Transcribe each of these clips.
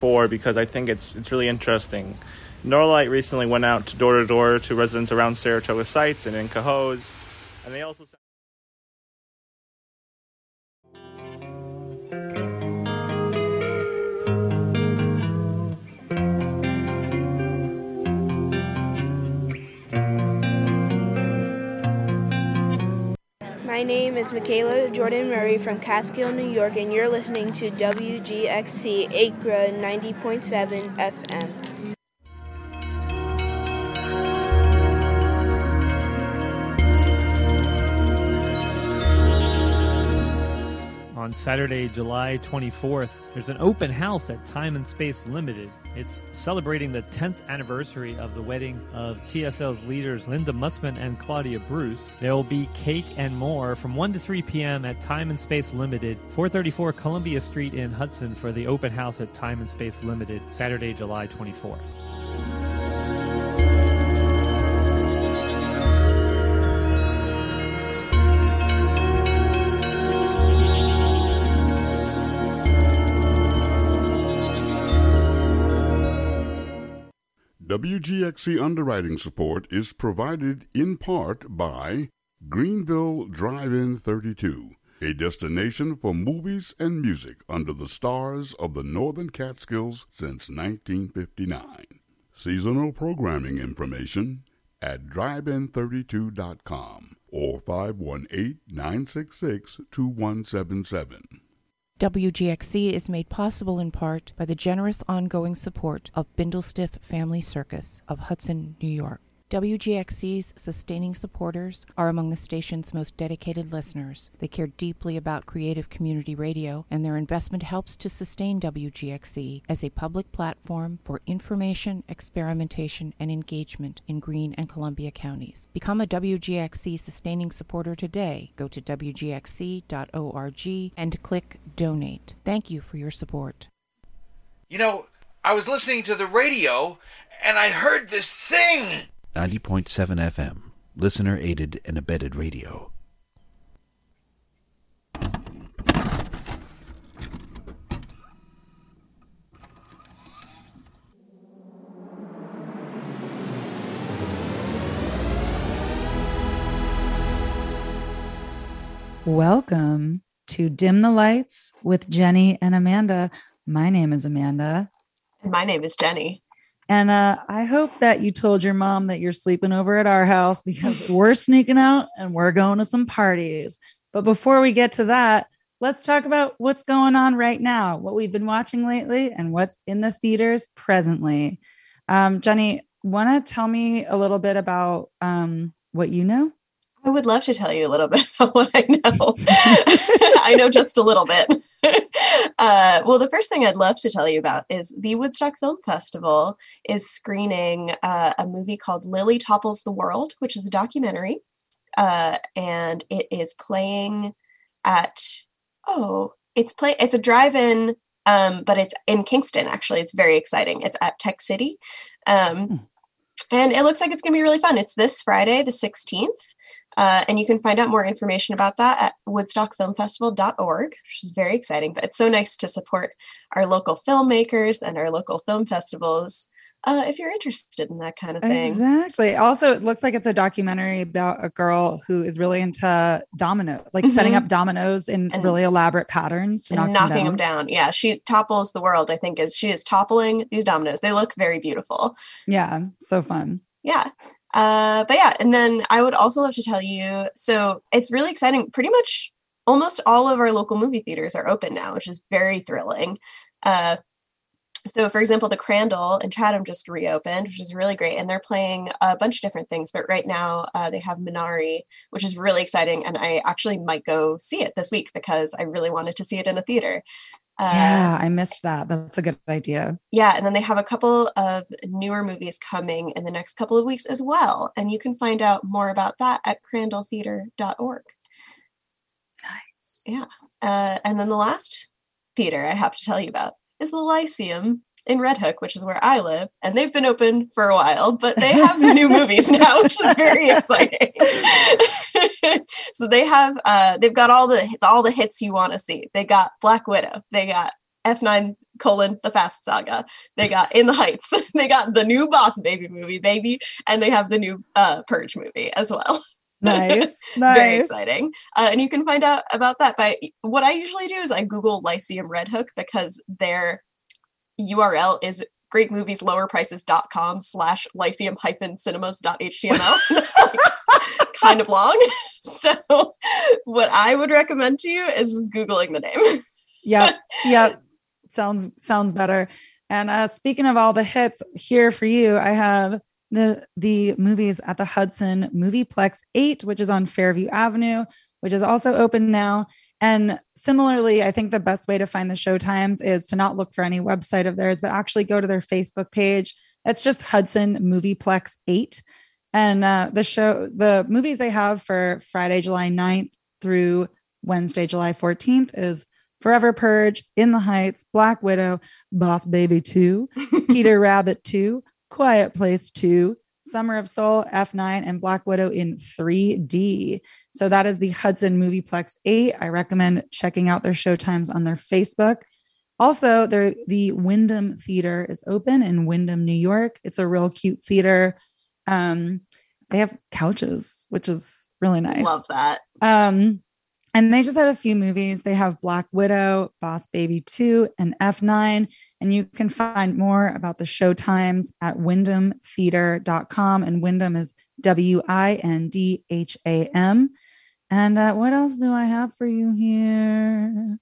for because I think it's it's really interesting. Norlite recently went out door to door to residents around Saratoga sites and in Cohoes, and they also. My name is Michaela Jordan Murray from Catskill, New York, and you're listening to WGXC Acra 90.7 FM. On Saturday, July 24th, there's an open house at Time and Space Limited. It's celebrating the 10th anniversary of the wedding of TSL's leaders Linda Mussmann and Claudia Bruce. There will be cake and more from 1 to 3 p.m. at Time and Space Limited, 434 Columbia Street in Hudson for the open house at Time and Space Limited, Saturday, July 24th. WGXC underwriting support is provided in part by Greenville Drive In 32, a destination for movies and music under the stars of the Northern Catskills since 1959. Seasonal programming information at drivein32.com or 518 966 2177. WGXC is made possible in part by the generous ongoing support of Bindlestiff Family Circus of Hudson, New York. WGXC's sustaining supporters are among the station's most dedicated listeners. They care deeply about creative community radio, and their investment helps to sustain WGXC as a public platform for information, experimentation, and engagement in Greene and Columbia counties. Become a WGXC sustaining supporter today. Go to WGXC.org and click Donate. Thank you for your support. You know, I was listening to the radio and I heard this thing. 90.7 FM, listener aided and abetted radio. Welcome to Dim the Lights with Jenny and Amanda. My name is Amanda. And my name is Jenny. And uh, I hope that you told your mom that you're sleeping over at our house because we're sneaking out and we're going to some parties. But before we get to that, let's talk about what's going on right now, what we've been watching lately, and what's in the theaters presently. Um, Jenny, want to tell me a little bit about um, what you know? I would love to tell you a little bit about what I know. I know just a little bit. Uh, well, the first thing I'd love to tell you about is the Woodstock Film Festival is screening uh, a movie called Lily Topples the World, which is a documentary. Uh, and it is playing at, oh, it's play it's a drive-in, um, but it's in Kingston, actually. It's very exciting. It's at Tech City. Um, Hmm. and it looks like it's going to be really fun. It's this Friday, the 16th. Uh, and you can find out more information about that at woodstockfilmfestival.org, which is very exciting. But it's so nice to support our local filmmakers and our local film festivals uh, if you're interested in that kind of thing. Exactly. Also, it looks like it's a documentary about a girl who is really into domino, like setting Mhm. up dominoes in And- really elaborate patterns to knock knocking them them down. down. Yeah, she topples the world, I think, is she is toppling these dominoes. They look very beautiful. Yeah, so fun. yeah uh but yeah and then i would also love to tell you so it's really exciting. Pretty much almost all of our local movie theaters are open now which is very thrilling. Uh so for example the crandell in chatham just reopened which is really great and they're playing a bunch of different things but right now uh, they have minari which is really exciting and i actually might go see it this week because i really wanted to see it in a theater uh, yeah, I missed that. That's a good idea. yeah, and then they have a couple of newer movies coming in the next couple of weeks as well. And you can find out more about that at crandalltheater.org. Nice. Yeah. Uh, and then the last theater I have to tell you about is the Lyceum in Red Hook, which is where I live. And they've been open for a while, but they have new movies now, which is very exciting. so they have uh, they've got all the all the hits you want to see. They got Black Widow, they got F9 colon the Fast Saga. They got In the Heights. they got the new Boss Baby movie, baby, and they have the new uh, Purge movie as well. Nice. nice. Very exciting. Uh, and you can find out about that by what I usually do is I Google Lyceum Red Hook because their URL is greatmovieslowerprices.com slash lyceum hyphen. That's like kind of long. So what I would recommend to you is just Googling the name. yep. Yep. Sounds sounds better. And uh, speaking of all the hits here for you, I have the the movies at the Hudson Movieplex 8, which is on Fairview Avenue, which is also open now. And similarly, I think the best way to find the show times is to not look for any website of theirs, but actually go to their Facebook page. It's just Hudson Movieplex 8. And uh, the show, the movies they have for Friday, July 9th through Wednesday, July 14th is Forever Purge, In the Heights, Black Widow, Boss Baby 2, Peter Rabbit 2, Quiet Place 2, Summer of Soul, F9, and Black Widow in 3D. So that is the Hudson Movieplex 8. I recommend checking out their showtimes on their Facebook. Also, the Windham Theater is open in Windham, New York. It's a real cute theater. Um, they have couches, which is really nice. Love that. Um, and they just had a few movies. They have Black Widow, Boss Baby 2, and F9. And you can find more about the show times at windhamtheater.com. And Windham is W I N D H A M. And uh, what else do I have for you here?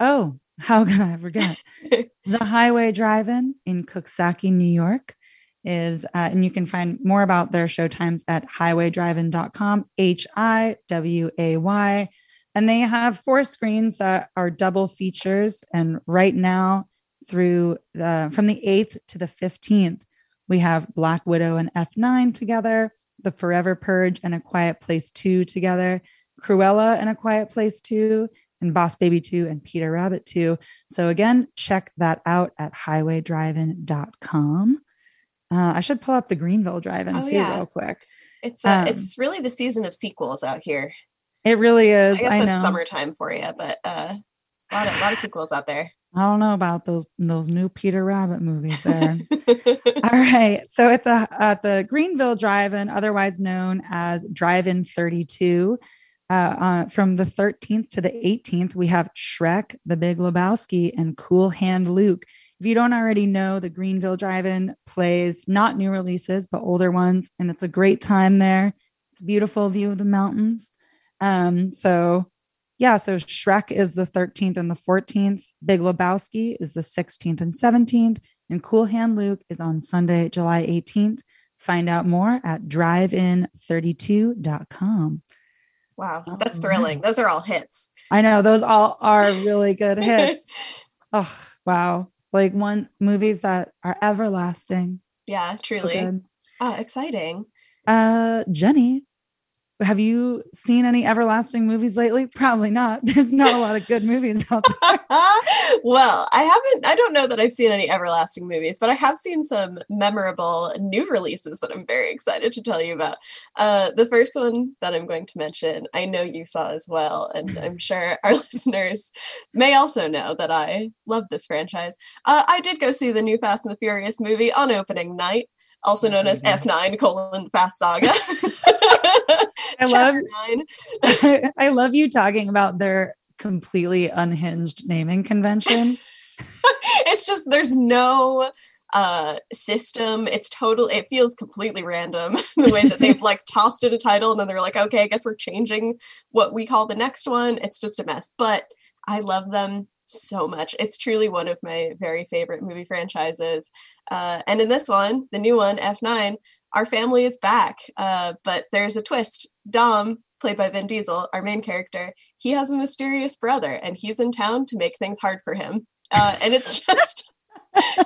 Oh, how can I forget? the Hi-Way Drive In in New York is, uh, and you can find more about their show times at hiwaydrivein.com, H I W A Y and they have four screens that are double features. And right now, through the from the 8th to the 15th, we have Black Widow and F9 together, The Forever Purge and A Quiet Place 2 together, Cruella and A Quiet Place 2, and Boss Baby 2 and Peter Rabbit 2. So again, check that out at hiwaydrivein.com. Uh, I should pull up the Greenville Drive-In oh, too, yeah. real quick. It's uh, um, it's really the season of sequels out here. It really is. I guess I it's summertime for you, but uh, a lot of a lot of sequels out there. I don't know about those those new Peter Rabbit movies there. All right. So at the at the Greenville Drive-In, otherwise known as Drive-In 32, uh, uh, from the 13th to the 18th, we have Shrek, The Big Lebowski, and Cool Hand Luke. If you don't already know, the Greenville Drive-In plays not new releases but older ones, and it's a great time there. It's a beautiful view of the mountains. Um, so yeah, so Shrek is the 13th and the 14th. Big Lebowski is the 16th and 17th. And Cool Hand Luke is on Sunday, July 18th. Find out more at drivein32.com. Wow, that's thrilling. Those are all hits. I know those all are really good hits. oh, wow. Like one movies that are everlasting. Yeah, truly. Oh, exciting. Uh Jenny, have you seen any everlasting movies lately? Probably not. There's not a lot of good movies out there. well, I haven't, I don't know that I've seen any everlasting movies, but I have seen some memorable new releases that I'm very excited to tell you about. Uh, the first one that I'm going to mention, I know you saw as well, and I'm sure our listeners may also know that I love this franchise. Uh, I did go see the new Fast and the Furious movie on opening night also known as F9 colon Fast Saga. I love I love you talking about their completely unhinged naming convention. it's just there's no uh system. It's total it feels completely random the way that they've like tossed in a title and then they're like okay i guess we're changing what we call the next one. It's just a mess. But i love them so much. It's truly one of my very favorite movie franchises. Uh and in this one the new one f9 our family is back. Uh, but there's a twist. Dom, played by Vin Diesel, our main character, he has a mysterious brother and he's in town to make things hard for him. Uh, and it's just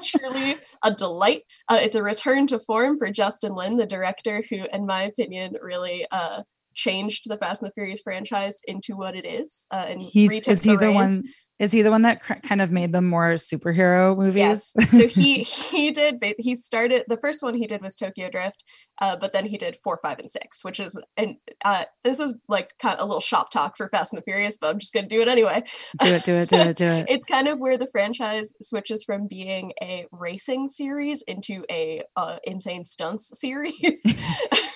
truly a delight. Uh, it's a return to form for Justin Lin, the director, who, in my opinion, really uh, changed the Fast and the Furious franchise into what it is. Uh, and he's is he the one? Is he the one that cr- kind of made them more superhero movies? Yes. So he he did. He started the first one he did was Tokyo Drift, uh, but then he did four, five, and six, which is and uh, this is like kind of a little shop talk for Fast and the Furious, but I'm just gonna do it anyway. do it, do it, do it, do it. it's kind of where the franchise switches from being a racing series into a uh, insane stunts series.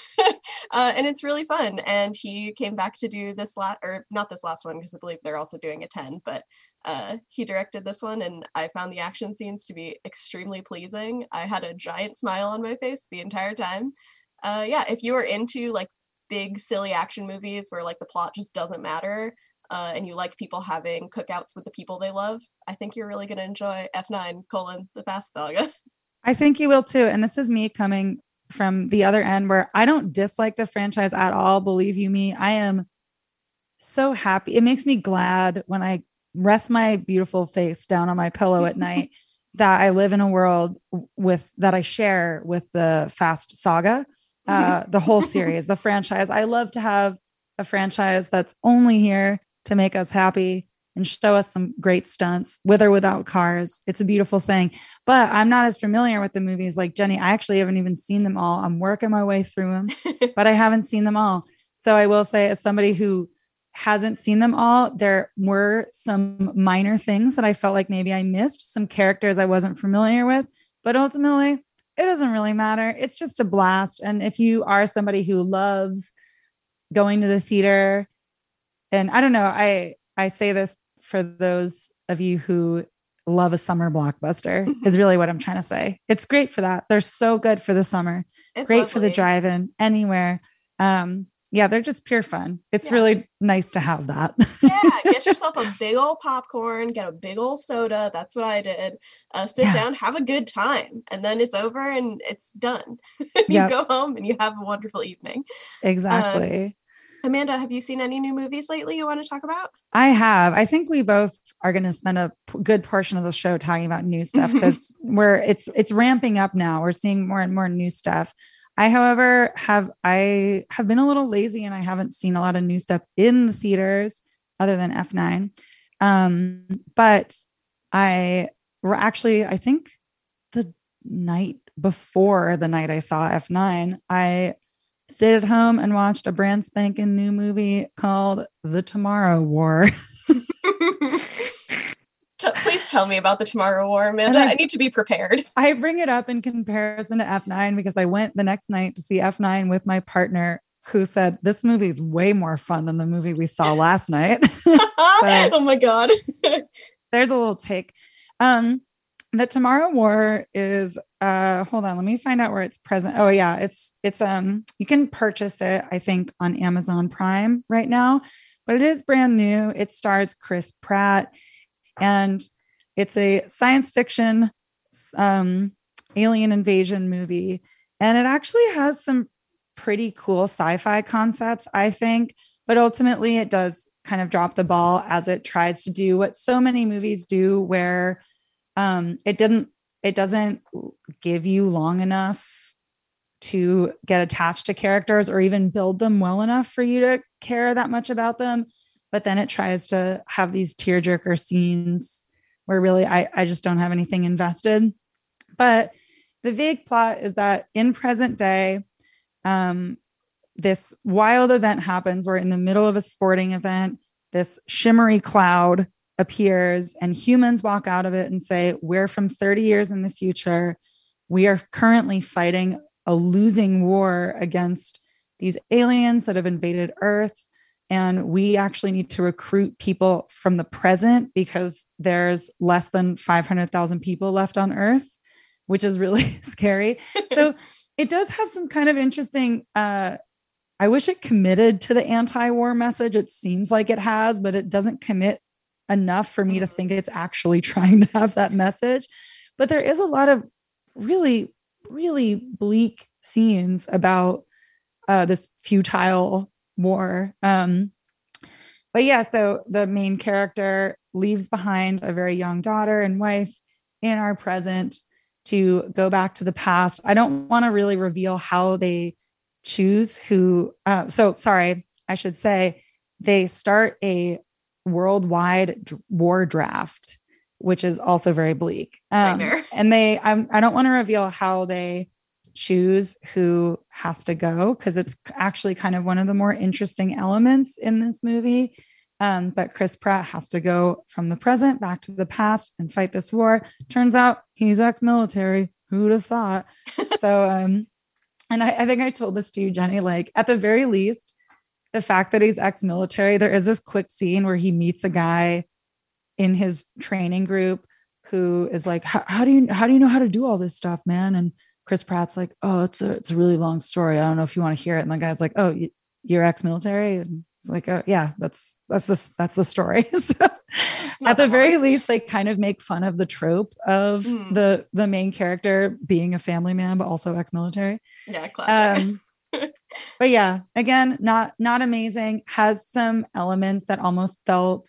uh, and it's really fun. And he came back to do this last, or not this last one, because I believe they're also doing a 10, but uh, he directed this one, and I found the action scenes to be extremely pleasing. I had a giant smile on my face the entire time. Uh, yeah, if you are into like big, silly action movies where like the plot just doesn't matter, uh, and you like people having cookouts with the people they love, I think you're really going to enjoy F9 colon the Fast Saga. I think you will too. And this is me coming from the other end where I don't dislike the franchise at all. Believe you me, I am so happy. It makes me glad when I rest my beautiful face down on my pillow at night that I live in a world with that I share with the Fast Saga, uh, the whole series, the franchise. I love to have a franchise that's only here to make us happy and show us some great stunts with or without cars. It's a beautiful thing. But I'm not as familiar with the movies like Jenny. I actually haven't even seen them all. I'm working my way through them, but I haven't seen them all. So I will say, as somebody who hasn't seen them all, there were some minor things that I felt like maybe I missed, some characters I wasn't familiar with. But ultimately, it doesn't really matter. It's just a blast. And if you are somebody who loves going to the theater, and I don't know, I I say this for those of you who love a summer blockbuster is really what I'm trying to say. It's great for that. They're so good for the summer. It's great for the lovely. drive-in anywhere. Um yeah, they're just pure fun. It's Yeah. really nice to have that. yeah, get yourself a big old popcorn, get a big old soda. That's what I did. Uh, sit Yeah. down, have a good time, and then it's over and it's done. you Yep. go home and you have a wonderful evening. exactly. Amanda, have you seen any new movies lately you want to talk about? I have. I think we both are going to spend a p- good portion of the show talking about new stuff because we're it's it's ramping up now. We're seeing more and more new stuff. I, however, have I have been a little lazy and I haven't seen a lot of new stuff in the theaters other than F9. Um, but I were actually, I think the night before the night I saw F9, I stayed at home and watched a brand spanking new movie called The Tomorrow War. T- please tell me about the Tomorrow War, Amanda. I- I need to be prepared. I bring it up in comparison to F9 because I went the next night to see F9 with my partner who said this movie is way more fun than the movie we saw last night. oh my god. There's a little take. Um the Tomorrow War is uh hold on, let me find out where it's present. Oh yeah, it's it's um you can purchase it I think on Amazon Prime right now, but it is brand new. It stars Chris Pratt and it's a science fiction um alien invasion movie and it actually has some pretty cool sci-fi concepts I think, but ultimately it does kind of drop the ball as it tries to do what so many movies do where um it didn't it doesn't give you long enough to get attached to characters or even build them well enough for you to care that much about them but then it tries to have these tearjerker scenes where really I, I just don't have anything invested but the vague plot is that in present day um, this wild event happens. We're in the middle of a sporting event. This shimmery cloud appears, and humans walk out of it and say, We're from 30 years in the future. We are currently fighting a losing war against these aliens that have invaded Earth. And we actually need to recruit people from the present because there's less than 500,000 people left on Earth, which is really scary. So it does have some kind of interesting uh, I wish it committed to the anti war message. It seems like it has, but it doesn't commit enough for me to think it's actually trying to have that message. But there is a lot of really, really bleak scenes about uh, this futile war. Um, but yeah, so the main character leaves behind a very young daughter and wife in our present to go back to the past. I don't want to really reveal how they choose who uh, so sorry i should say they start a worldwide d- war draft, which is also very bleak. Um, and they, I'm, I don't want to reveal how they choose who has to go because it's actually kind of one of the more interesting elements in this movie. Um, but Chris Pratt has to go from the present back to the past and fight this war. Turns out he's ex-military. Who'd have thought? so, um, and I, I think I told this to you, Jenny. Like at the very least, the fact that he's ex-military, there is this quick scene where he meets a guy in his training group who is like, "How do you how do you know how to do all this stuff, man?" And Chris Pratt's like, "Oh, it's a it's a really long story. I don't know if you want to hear it." And the guy's like, "Oh, you, you're ex-military," and he's like, "Oh, yeah, that's that's this that's the story." so, at the very least, they kind of make fun of the trope of Mm. the the main character being a family man but also ex-military. Yeah, classic. Um, but yeah, again, not not amazing. Has some elements that almost felt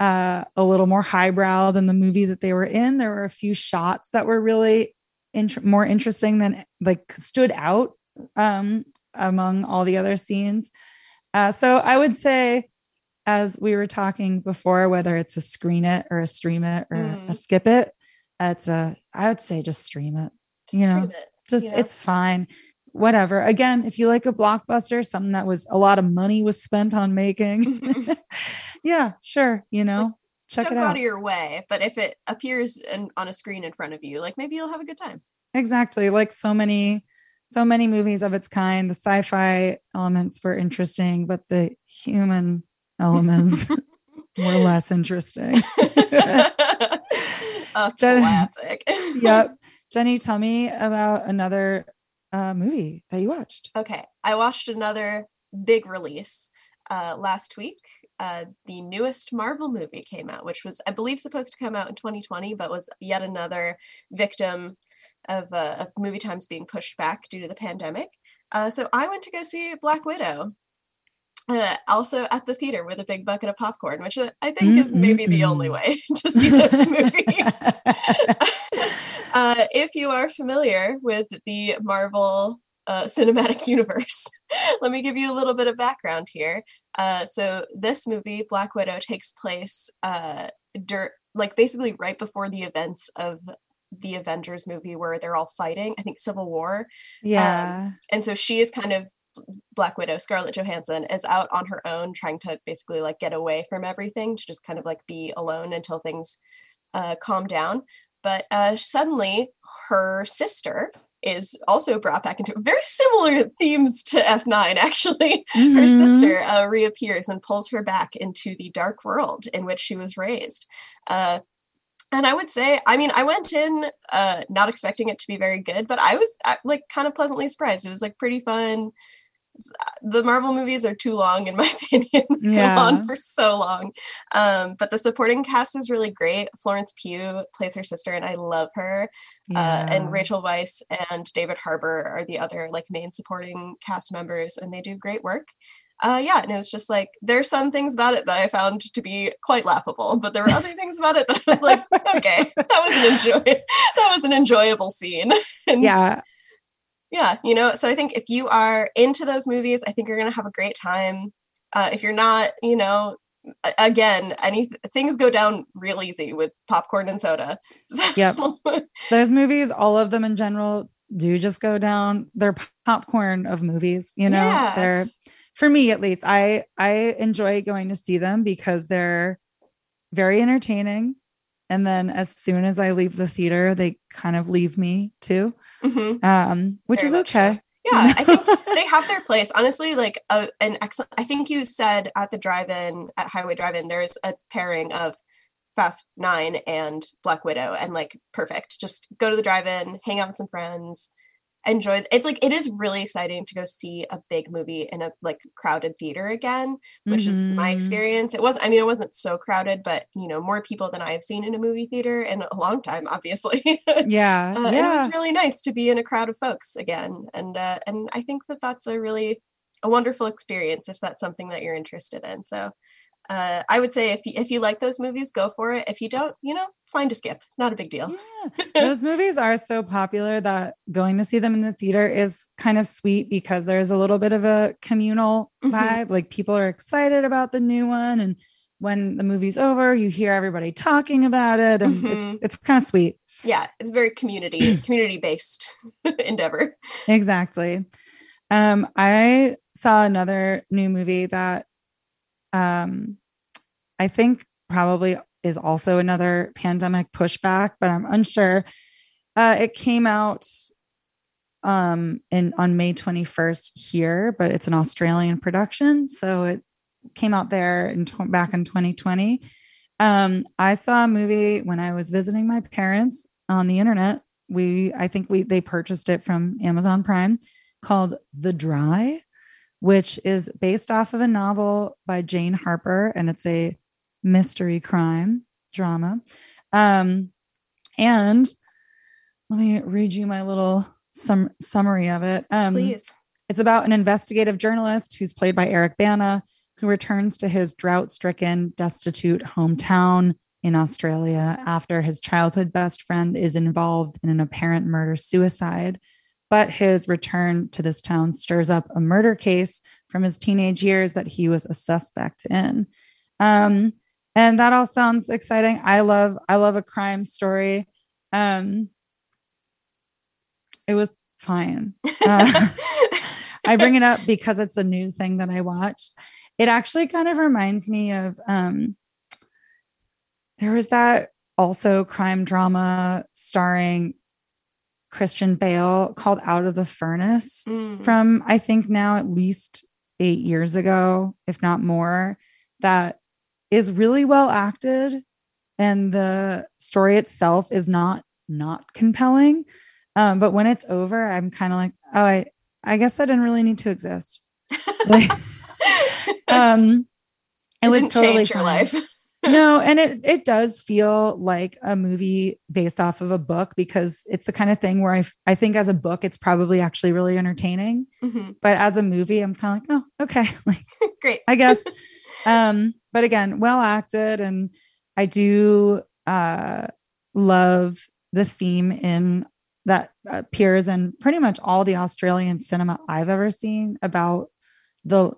uh, a little more highbrow than the movie that they were in. There were a few shots that were really int- more interesting than like stood out um, among all the other scenes. Uh, so I would say, as we were talking before, whether it's a screen it or a stream it or a Mm. skip it, it's a I would say just stream it Just you know, stream it, just you know? it's fine whatever. Again if you like a blockbuster something that was a lot of money was spent on making. Yeah sure you know check Don't it go out. out of your way, but if it appears in, on a screen in front of you, like maybe you'll have a good time. exactly like so many so many movies of its kind the sci-fi elements were interesting but the human elements were less interesting. A Jen- classic. yep. Jenny tell me about another uh, movie that you watched Okay, I watched another big release uh, last week. Uh, the newest Marvel movie came out, which was, I believe, supposed to come out in 2020, but was yet another victim of, uh, of movie times being pushed back due to the pandemic. Uh, so I went to go see Black Widow. Uh, also at the theater with a big bucket of popcorn, which I think is maybe the only way to see those movies. uh, if you are familiar with the Marvel uh, cinematic universe, let me give you a little bit of background here. Uh, so this movie, Black Widow, takes place uh, dur- like basically right before the events of the Avengers movie where they're all fighting. I think Civil War, yeah and so she is kind of Black Widow, Scarlett Johansson is out on her own, trying to basically like get away from everything to just kind of like be alone until things uh, calm down. But uh, suddenly, her sister is also brought back into very similar themes to F9. Actually, her Mhm. sister uh, reappears and pulls her back into the dark world in which she was raised. Uh, and I would say, I mean, I went in uh, not expecting it to be very good, but I was uh, like kind of pleasantly surprised. It was like pretty fun. Uh, The Marvel movies are too long, in my opinion. They Go Yeah. on for so long. Um, but the supporting cast is really great. Florence Pugh plays her sister, and I love her. Uh, Yeah. and Rachel Weisz and David Harbour are the other like main supporting cast members, and they do great work. Uh, yeah, and it was just like there's some things about it that I found to be quite laughable, but there were other things about it that I was like, okay, that was an enjoy that was an enjoyable scene. and yeah yeah, you know, so I think if you are into those movies, I think you're gonna have a great time. Uh, if you're not, you know, again, any things go down real easy with popcorn and soda. So, Yep. those movies, all of them in general, do just go down. They're popcorn of movies, you know. Yeah. They're for me at least. I I enjoy going to see them because they're very entertaining. And then as soon as I leave the theater, they kind of leave me too. Mhm. Um, which Very is much so. okay. Yeah, I think they have their place. Honestly, like a, an excellent. I think you said at the drive-in at Hi-Way Drive-in, there's a pairing of Fast Nine and Black Widow, and like perfect. Just go to the drive-in, hang out with some friends, enjoy. It's like it is really exciting to go see a big movie in a like crowded theater again, which is my Mhm. experience. It was. I mean, it wasn't so crowded, but you know, more people than I have seen in a movie theater in a long time, obviously. Yeah. Uh, and it was really nice to be in a crowd of folks again and uh, and i think that that's a really a wonderful experience if that's something that you're interested in so uh, i would say if you, if you like those movies go for it if you don't you know find a skip not a big deal Yeah. Those movies are so popular that going to see them in the theater is kind of sweet because there's a little bit of a communal Mhm. vibe. Like people are excited about the new one and when the movie's over, you hear everybody talking about it, and Mhm. it's it's kind of sweet. Yeah, it's very community community based endeavor. Exactly. Um, I saw another new movie that um I think probably is also another pandemic pushback, but I'm unsure. Uh it came out um in on May 21st here, but it's an Australian production, so it came out there in back in 2020. Um I saw a movie when I was visiting my parents on the internet. We I think we they purchased it from Amazon Prime called The Dry, which is based off of a novel by Jane Harper and it's a mystery crime drama. Um and let me read you my little sum- summary of it. Um Please. it's about an investigative journalist who's played by Eric Bana, who returns to his drought stricken, destitute hometown in Australia after his childhood best friend is involved in an apparent murder suicide. But his return to this town stirs up a murder case from his teenage years that he was a suspect in. Um, and that all sounds exciting. I love, I love a crime story. Um, it was fine. Uh, I bring it up because it's a new thing that I watched. It actually kind of reminds me of um there was that also crime drama starring Christian Bale called Out of the Furnace Mm. from I think now at least 8 years ago, if not more, that is really well acted and the story itself is not not compelling. Um, but when it's over, I'm kind of like, oh, I I guess that didn't really need to exist. Like, um, it, It was totally your life. No, and it it does feel like a movie based off of a book because it's the kind of thing where I I think as a book it's probably actually really entertaining, Mhm. but as a movie I'm kind of like, oh, okay, like Great. I guess. um, but again, well acted, and I do uh love the theme in that appears in pretty much all the Australian cinema I've ever seen about the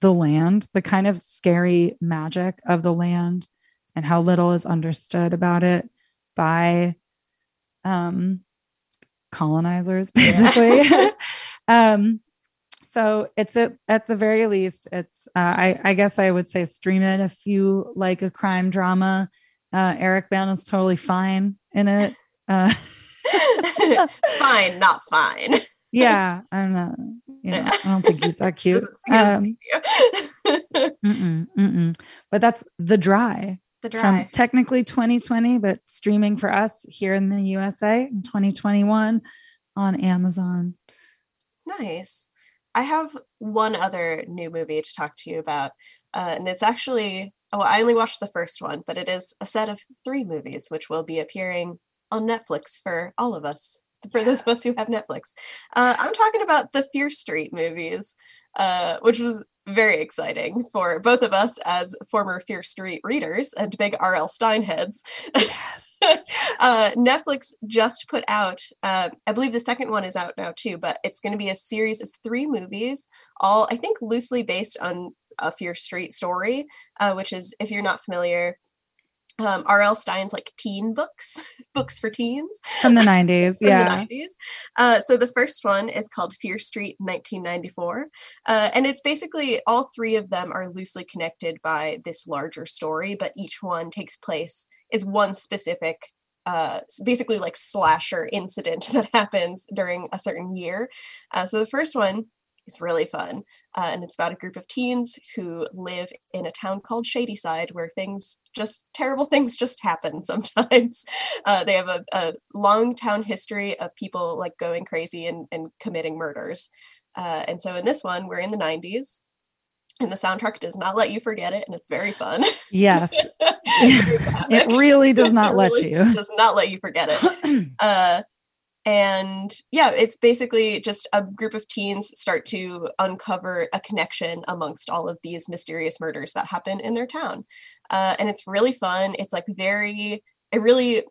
the land, the kind of scary magic of the land and how little is understood about it by um colonizers basically. um so it's at, at the very least it's uh, I, I guess I would say stream it if you like a crime drama. Uh Eric Bana is totally fine in it. Uh fine, not fine. yeah, I'm not you know, I don't think he's that cute. Um. Mm-mm, mm-mm. But that's the dry, the from dry. technically 2020, but streaming for us here in the USA in 2021 on Amazon. Nice. I have one other new movie to talk to you about. Uh, and it's actually, oh, I only watched the first one, but it is a set of three movies which will be appearing on Netflix for all of us, for those of us who have Netflix. Uh, I'm talking about the Fear Street movies, uh, which was very exciting for both of us as former Fear Street readers and big R.L. Stine heads. uh, Netflix just put out, uh, I believe the second one is out now too, but it's going to be a series of three movies, all I think loosely based on a Fear Street story, uh, which is, if you're not familiar, um, R.L. Stine's like teen books, books for teens From the 90s. from yeah. the 90s. Uh, so the first one is called Fear Street 1994. Uh, and it's basically all three of them are loosely connected by this larger story, but each one takes place, is one specific. Uh, basically, like slasher incident that happens during a certain year. Uh, so the first one is really fun, uh, and it's about a group of teens who live in a town called Shadyside, where things just terrible things just happen sometimes. Uh, they have a, a long town history of people like going crazy and, and committing murders. Uh, and so in this one, we're in the 90s, and the soundtrack does not let you forget it, and it's very fun. Yes. It really does not It let really you. Does not let you forget it. And yeah, it's basically just a group of teens start to uncover a connection amongst all of these mysterious murders that happen in their town. Uh, and it's really fun. It's like very, it really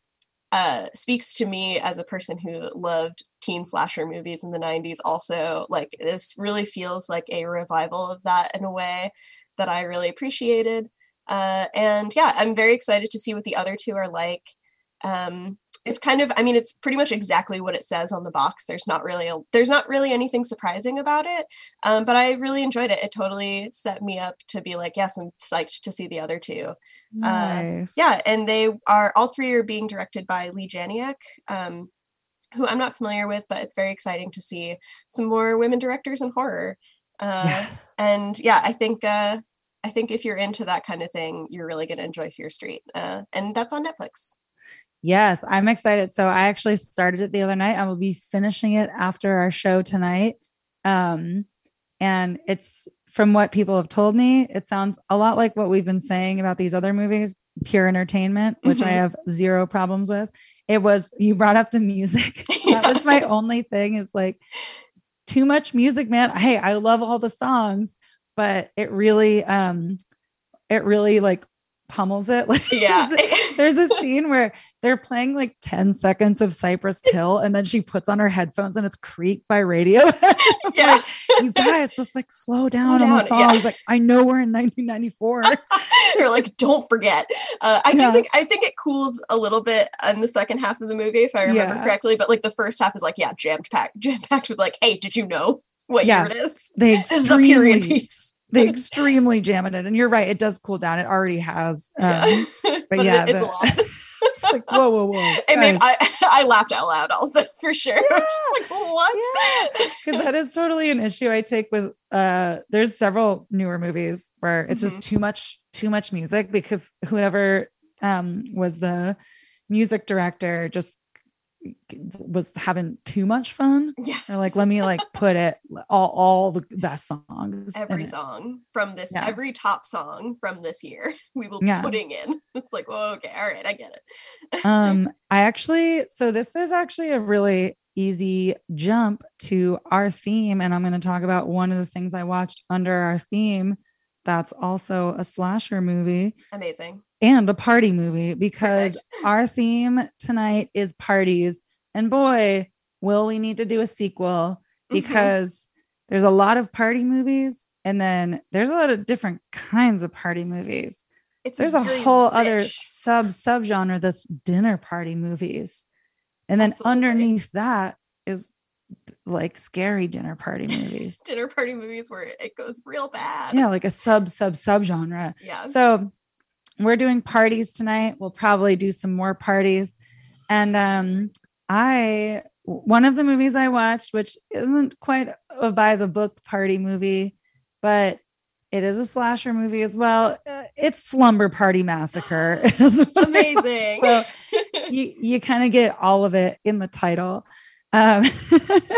uh, speaks to me as a person who loved teen slasher movies in the 90s. Also, like this really feels like a revival of that in a way that I really appreciated. Uh, and yeah, I'm very excited to see what the other two are like. Um, it's kind of, I mean, it's pretty much exactly what it says on the box. There's not really a, there's not really anything surprising about it. Um, but I really enjoyed it. It totally set me up to be like, yes, I'm psyched to see the other two. Nice. Uh, yeah, and they are all three are being directed by Leigh Janiak. Um, who I'm not familiar with, but it's very exciting to see some more women directors in horror. Uh, Yes. And yeah, I think uh, I think if you're into that kind of thing, you're really going to enjoy Fear Street, uh, and that's on Netflix. Yes, I'm excited. So I actually started it the other night. I will be finishing it after our show tonight. Um, and it's from what people have told me, it sounds a lot like what we've been saying about these other movies, pure entertainment, which I Mhm. have zero problems with. It was you brought up the music. that was my only thing is like too much music, man. Hey, I love all the songs, but it really um it really like pummels it. Like Yeah. there's a scene where they're playing like 10 seconds of Cypress Hill and then she puts on her headphones and it's Creep by radio. Yeah. you guys just like slow down, on the down, yeah. songs. Like I know we're in 1994. They're like, don't forget. Uh, I do think I think it cools a little bit in the second half of the movie, if I remember Yeah. correctly. But like the first half is like, yeah, jammed packed, jammed packed with like, hey, did you know what Yeah. year it is? They This is a period piece. They extremely jam it in. And you're right, it does cool down. It already has. Um, Yeah. but, it- yeah, it's a lot. it's like whoa, whoa, whoa. I mean. I I laughed out loud also for sure. I was just like, what? because that is totally an issue I take with uh there's several newer movies where it's Mm-hmm. just too much too much music because whoever um was the music director just was having too much fun. Yeah. They're like, let me like put it all all the best songs. Every it." song from this, Yeah. every top song from this year, we will be Yeah. putting in. It's like, well, okay, all right, I get it. um i actually so this is actually a really easy jump to our theme and i'm going to talk about one of the things i watched under our theme that's also a slasher movie Amazing. and a party movie because our theme tonight is parties and boy will we need to do a sequel Mhm. because there's a lot of party movies and then there's a lot of different kinds of party movies It's there's a very whole other rich. sub sub genre that's dinner party movies and then Absolutely. underneath that is like scary dinner party movies. Dinner party movies where it goes real bad. yeah like a sub sub sub genre Yeah. so we're doing parties tonight. We'll probably do some more parties. And um i one of the movies i watched which isn't quite a by the book party movie but it is a slasher movie as well. Uh, it's slumber party massacre. Amazing. so you you kind of get all of it in the title um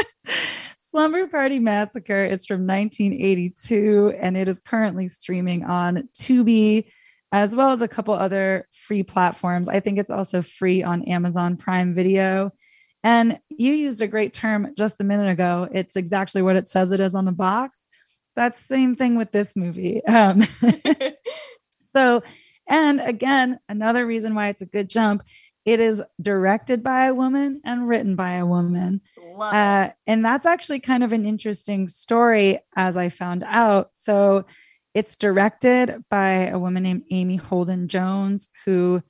slumber party massacre is from 1982 and it is currently streaming on tubi as well as a couple other free platforms. I think it's also free on amazon prime video. And you used a great term just a minute ago. It's exactly what it says it is on the box. That's the same thing with this movie. Um so, and again, another reason why it's a good jump, it is directed by a woman and written by a woman. Uh, and that's actually kind of an interesting story, as I found out. So, it's directed by a woman named Amy Holden Jones, who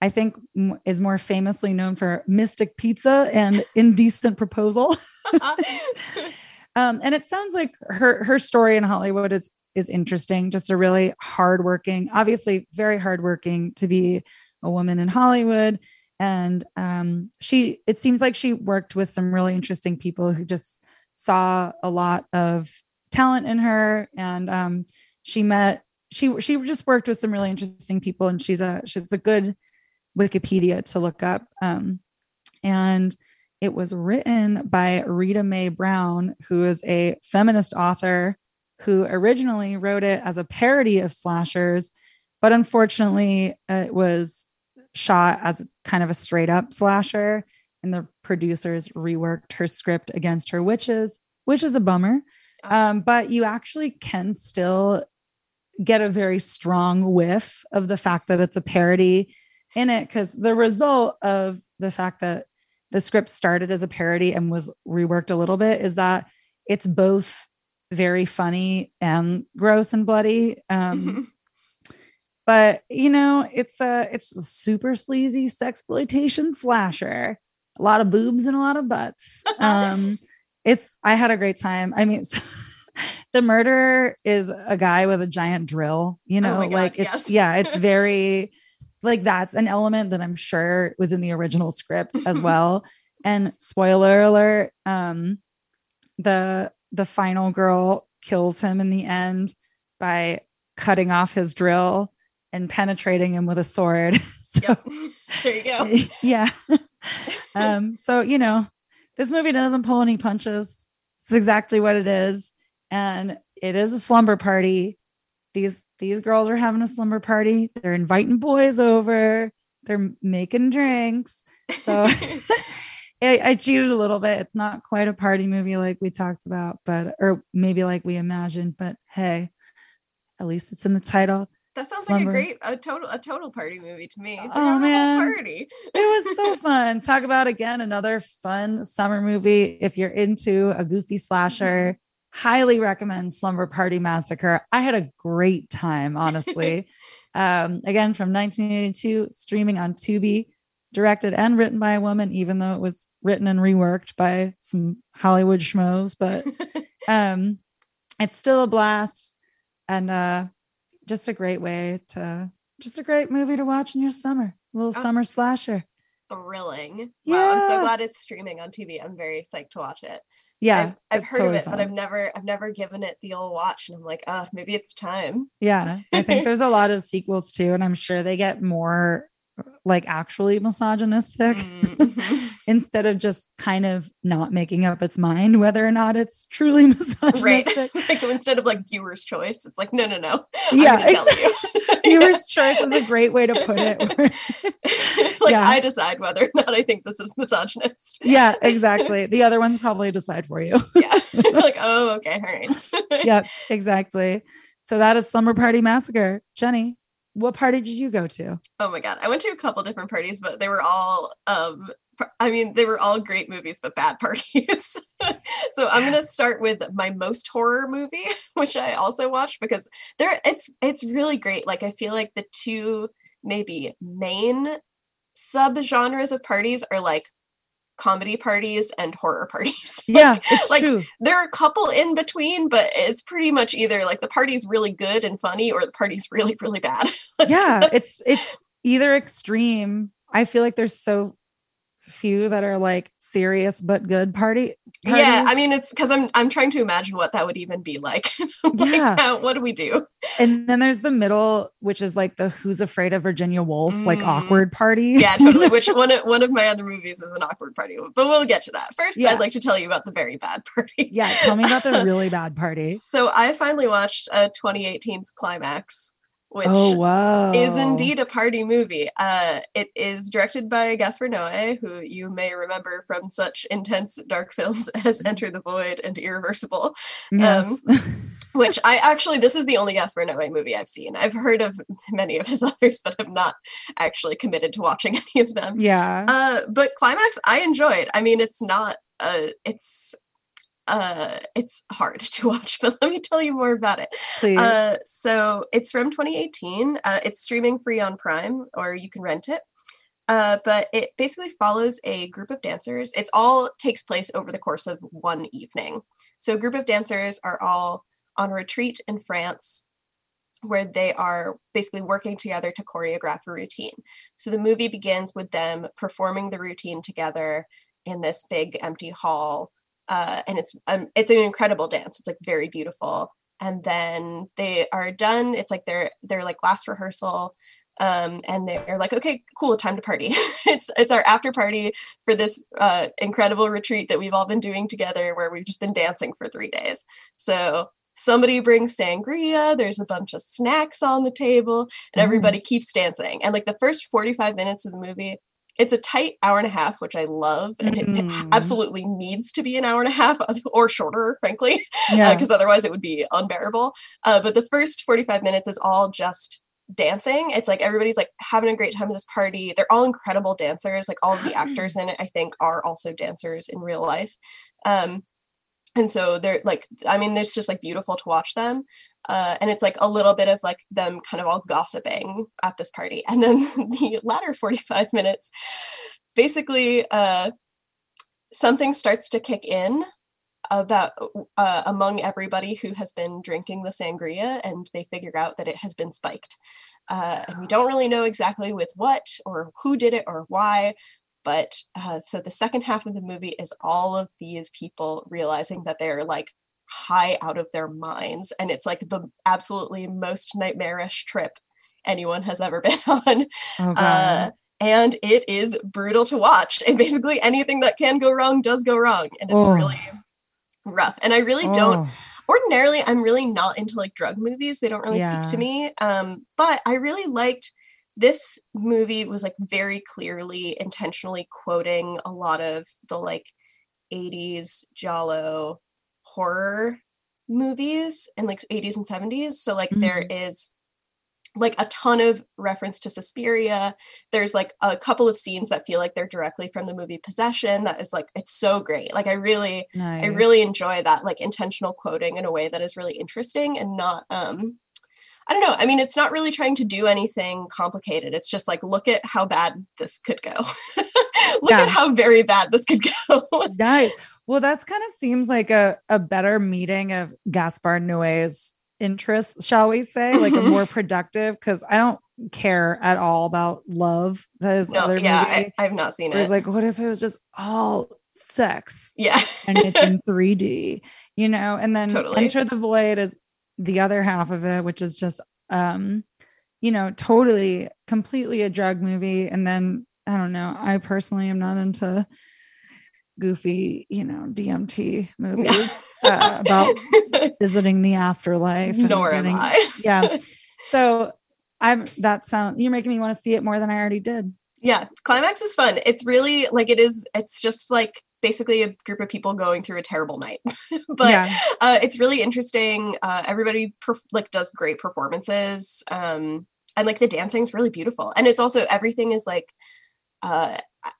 I think m- is more famously known for Mystic Pizza and Indecent Proposal. um, and it sounds like her her story in Hollywood is is interesting. Just a really hardworking, obviously very hardworking to be a woman in Hollywood. And um, she, it seems like she worked with some really interesting people who just saw a lot of talent in her, and um, she met she she just worked with some really interesting people, and she's a she's a good Wikipedia to look up. Um, and it was written by Rita Mae Brown, who is a feminist author who originally wrote it as a parody of slashers, but unfortunately, uh, it was shot as kind of a straight up slasher. And the producers reworked her script against her witches, which is a bummer. Um, but you actually can still get a very strong whiff of the fact that it's a parody in it because the result of the fact that the script started as a parody and was reworked a little bit is that it's both very funny and gross and bloody. Um, but you know, it's a it's a super sleazy sexploitation slasher. A lot of boobs and a lot of butts. Um, it's I had a great time. I mean, the murderer is a guy with a giant drill. You Oh know, God, like it's yes. yeah, it's very like that's an element that I'm sure was in the original script as well. And spoiler alert, um, the the final girl kills him in the end by cutting off his drill and penetrating him with a sword. so Yep. there you go. yeah. um, so you know, this movie doesn't pull any punches. It's exactly what it is. And it is a slumber party. These these girls are having a slumber party. They're inviting boys over. They're making drinks. So I, I cheated a little bit. It's not quite a party movie like we talked about, but or maybe like we imagined, but hey, at least it's in the title. That sounds Slumber. like a great a total a total party movie to me. They're Oh, man. party. It was so fun. Talk about again another fun summer movie. If you're into a goofy slasher, highly recommend Slumber Party Massacre. I had a great time, honestly. um, again, from 1982, streaming on Tubi, directed and written by a woman, even though it was written and reworked by some Hollywood schmoes. But um, it's still a blast and uh, just a great way to, just a great movie to watch in your summer. A little Oh. summer slasher. Thrilling. Wow, I'm so glad it's streaming on Tubi. I'm very psyched to watch it. Yeah, I've, I've heard totally of it, but. I've never I've never given it the old watch, and I'm like, oh, maybe it's time. Yeah, I think there's a lot of sequels too, and I'm sure they get more like actually misogynistic Mhm. Instead of just kind of not making up its mind whether or not it's truly misogynistic. right. like instead of like viewer's choice, it's like, no, no, no. Yeah, you. Viewer's choice is a great way to put it. like Yeah. I decide whether or not I think this is misogynist. yeah, exactly. The other ones probably decide for you. yeah. like, oh, okay, all right. yep, exactly. So that is Slumber Party Massacre. Jenny, what party did you go to? Oh my god. I went to a couple different parties, but they were all um I mean, they were all great movies, but bad parties. so I'm gonna start with my most horror movie, which I also watched because there it's it's really great. Like I feel like the two maybe main subgenres of parties are like comedy parties and horror parties. Like, Yeah, it's like true. there are a couple in between, but it's pretty much either like the party's really good and funny or the party's really, really bad. yeah it's it's either extreme i feel like there's so few that are like serious but good party Yeah, I mean it's because I'm I'm trying to imagine what that would even be like. Like, Yeah. "Uh, what do we do? and then there's the middle which is like the who's afraid of virginia like Mm. awkward party Yeah, totally. Which one of one of my other movies is an awkward party, but we'll get to that. First, Yeah. I'd like to tell you about the very bad party. yeah tell me about the really bad party So I finally watched uh, 2018's Climax, which oh wow is indeed a party movie. Uh, it is directed by Gaspar Noé, who you may remember from such intense dark films as Enter the Void and Irreversible. yes. Which I actually, this is the only Gaspar Noé movie I've seen. I've heard of many of his others, but have not actually committed to watching any of them. yeah Uh, but Climax, I enjoyed. I mean, it's not. Uh, it's uh it's hard to watch but let me tell you more about it. Please. Uh so it's from 2018 uh it's streaming free on prime or you can rent it. Uh but it basically follows a group of dancers. It's all takes place over the course of one evening. So a group of dancers are all on retreat in france where they are basically working together to choreograph a routine. So the movie begins with them performing the routine together in this big empty hall uh, and it's um, it's an incredible dance. It's like very beautiful. And then they are done. It's like their their like last rehearsal, um, and they're like, okay, cool, time to party. it's it's our after party for this uh, incredible retreat that we've all been doing together, where we've just been dancing for three days. So somebody brings sangria. There's a bunch of snacks on the table, and Mm. everybody keeps dancing. And like the first 45 minutes of the movie. It's a tight hour and a half, which I love, and it Mm. absolutely needs to be an hour and a half or shorter, frankly, yeah because otherwise it would be unbearable. Uh, but the first 45 minutes is all just dancing. It's like everybody's like having a great time at this party. They're all incredible dancers. Like all of the actors in it, I think, are also dancers in real life. Um, and so they're like i mean it's just like beautiful to watch them uh, and it's like a little bit of like them kind of all gossiping at this party. And then the latter 45 minutes basically uh, something starts to kick in about uh, among everybody who has been drinking the sangria and they figure out that it has been spiked. Uh, and we don't really know exactly with what or who did it or why but uh, so the second half of the movie is all of these people realizing that they're like high out of their minds. And it's like the absolutely most nightmarish trip anyone has ever been on. Oh, uh, and it is brutal to watch. And basically anything that can go wrong does go wrong. And it's Oh. really rough. And I really don't Oh. ordinarily I'm really not into like drug movies. They don't really Yeah. speak to me. Um, but I really liked this movie was like very clearly intentionally quoting a lot of the like 80s giallo horror movies in like 80s and 70s. So like there is like a ton of reference to Suspiria. There's like a couple of scenes that feel like they're directly from the movie Possession. That is like it's so great. Like I really I really enjoy that like intentional quoting in a way that is really interesting and not um I don't know. I mean, it's not really trying to do anything complicated. It's just like look at how bad this could go. look Yeah. at how very bad this could go. Right. Well, that's kind of seems like a, a better meeting of Gaspar Noé's interests, shall we say, like a Mhm. more productive, because I don't care at all about love. That is no, other yeah, movie. I, I've not seen it. it's like, what if it was just all sex yeah. and it's in 3D, you know? And then Totally. Enter the Void is the other half of it, which is just um, you know, totally completely a drug movie. And then I don't know, I personally am not into goofy, you know, DMT movies uh, about visiting the afterlife. and Nor am I. Yeah. So I'm that sound you're making me want to see it more than I already did. yeah climax is fun it's really like it is it's just like basically a group of people going through a terrible night but yeah. uh, it's really interesting uh, everybody perf- like does great performances um and like the dancing's really beautiful and it's also everything is like uh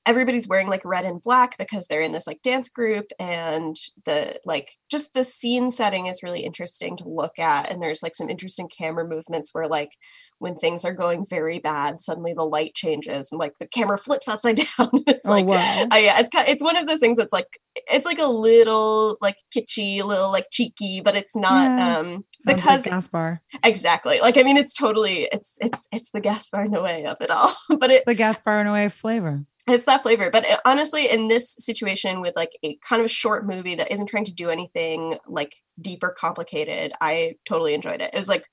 everybody's wearing like red and black because they're in this like dance group and the like just the scene setting is really interesting to look at and there's like some interesting camera movements where like when things are going very bad suddenly the light changes and like the camera flips upside down it's Oh, like wow. uh, yeah it's kind it's one of those things that's like it's like a little like kitschy a little like cheeky but it's not Yeah. um Sounds like because Gaspar. exactly like i mean it's totally it's it's it's the gaspar Noé of it all but it The Gaspar Noé flavor. It's that flavor but it, honestly in this situation with like a kind of short movie that isn't trying to do anything like deep or complicated i totally enjoyed it it was like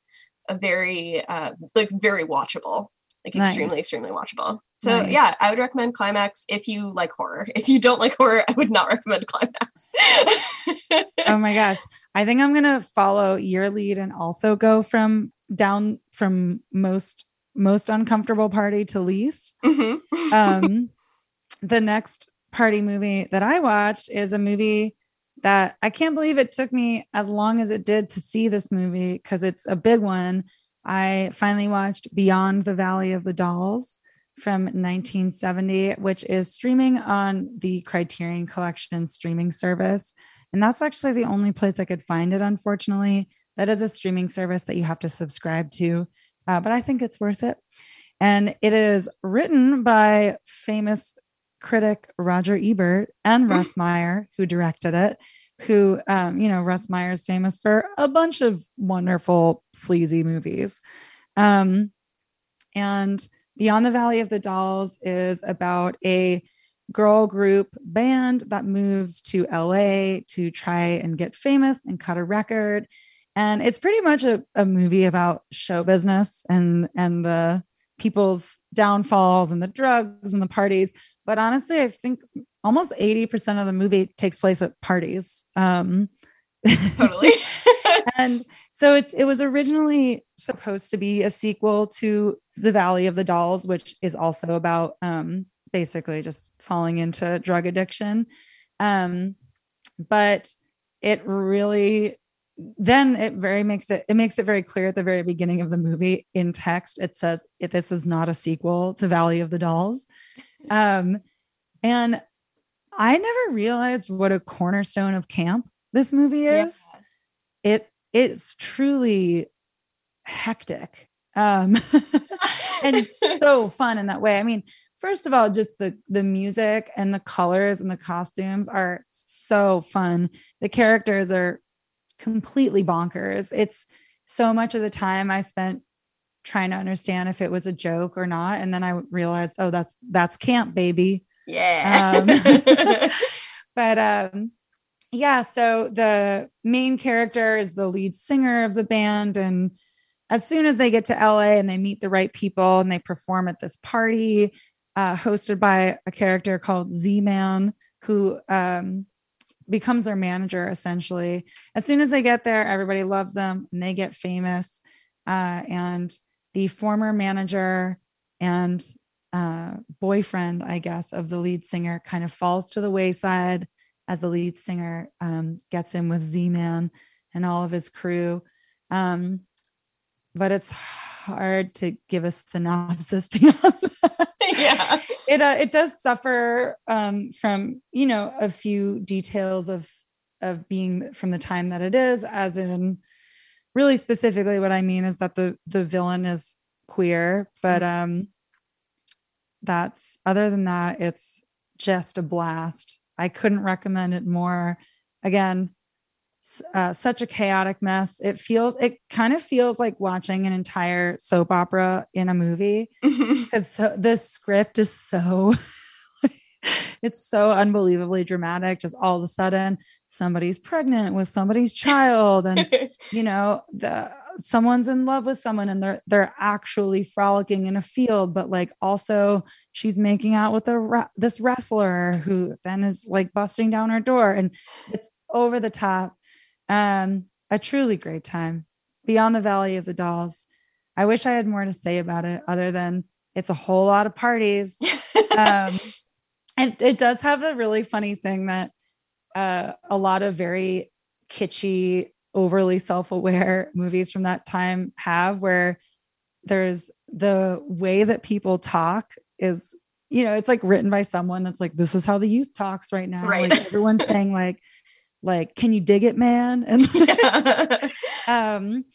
a very uh like very watchable like extremely Nice. extremely watchable so Nice. yeah i would recommend climax if you like horror if you don't like horror i would not recommend climax oh my gosh. I think I'm gonna follow your lead and also go from down from most most uncomfortable party to least. Mhm. Um the next party movie that I watched is a movie that I can't believe it took me as long as it did to see this movie because it's a big one. I finally watched Beyond the Valley of the Dolls from 1970, which is streaming on the Criterion Collection streaming service. And that's actually the only place I could find it, unfortunately. That is a streaming service that you have to subscribe to, uh, but I think it's worth it. And it is written by famous critic Roger Ebert and Russ Meyer, who directed it. Who, um, you know, Russ Meyer is famous for a bunch of wonderful sleazy movies. Um, and Beyond the Valley of the Dolls is about a girl group band that moves to LA to try and get famous and cut a record. And it's pretty much a, a movie about show business and and the people's downfalls and the drugs and the parties. But honestly, I think almost 80% of the movie takes place at parties. Um totally and so it's it was originally supposed to be a sequel to The Valley of the Dolls, which is also about um basically just falling into drug addiction. Um but it really then it very makes it it makes it very clear at the very beginning of the movie in text it says this is not a sequel to Valley of the Dolls. Um and I never realized what a cornerstone of camp this movie Yeah. is, it it's truly hectic. Um and it's so fun in that way. I mean, first of all, just the the music and the colors and the costumes are so fun. The characters are completely bonkers. It's so much of the time I spent trying to understand if it was a joke or not and then I realized, oh, that's that's camp baby. Yeah. Um, but um yeah so the main character is the lead singer of the band and as soon as they get to la and they meet the right people and they perform at this party uh, hosted by a character called z-man who um, becomes their manager essentially as soon as they get there everybody loves them and they get famous uh, and the former manager and uh, boyfriend, I guess, of the lead singer kind of falls to the wayside as the lead singer um, gets in with Z Man and all of his crew. Um, but it's hard to give a synopsis beyond that. yeah. It uh, it does suffer um, from you know a few details of of being from the time that it is, as in really specifically what I mean is that the the villain is queer, but um that's other than that it's just a blast. I couldn't recommend it more. Again uh, such a chaotic mess. It feels it kind of feels like watching an entire soap opera in a movie because so, the script is so it's so unbelievably dramatic. Just all of a sudden somebody's pregnant with somebody's child and you know the someone's in love with someone and they're they're actually frolicking in a field but like also she's making out with a this wrestler who then is like busting down her door and it's over the top. Um a truly great time. Beyond the valley of the dolls. I wish i had more to say about it other than it's a whole lot of parties. Um and it does have a really funny thing that uh, a lot of very kitschy, overly self-aware movies from that time have, where there's the way that people talk is, you know, it's like written by someone that's like, this is how the youth talks right now. Right. Like everyone's saying like, like, can you dig it, man? And um,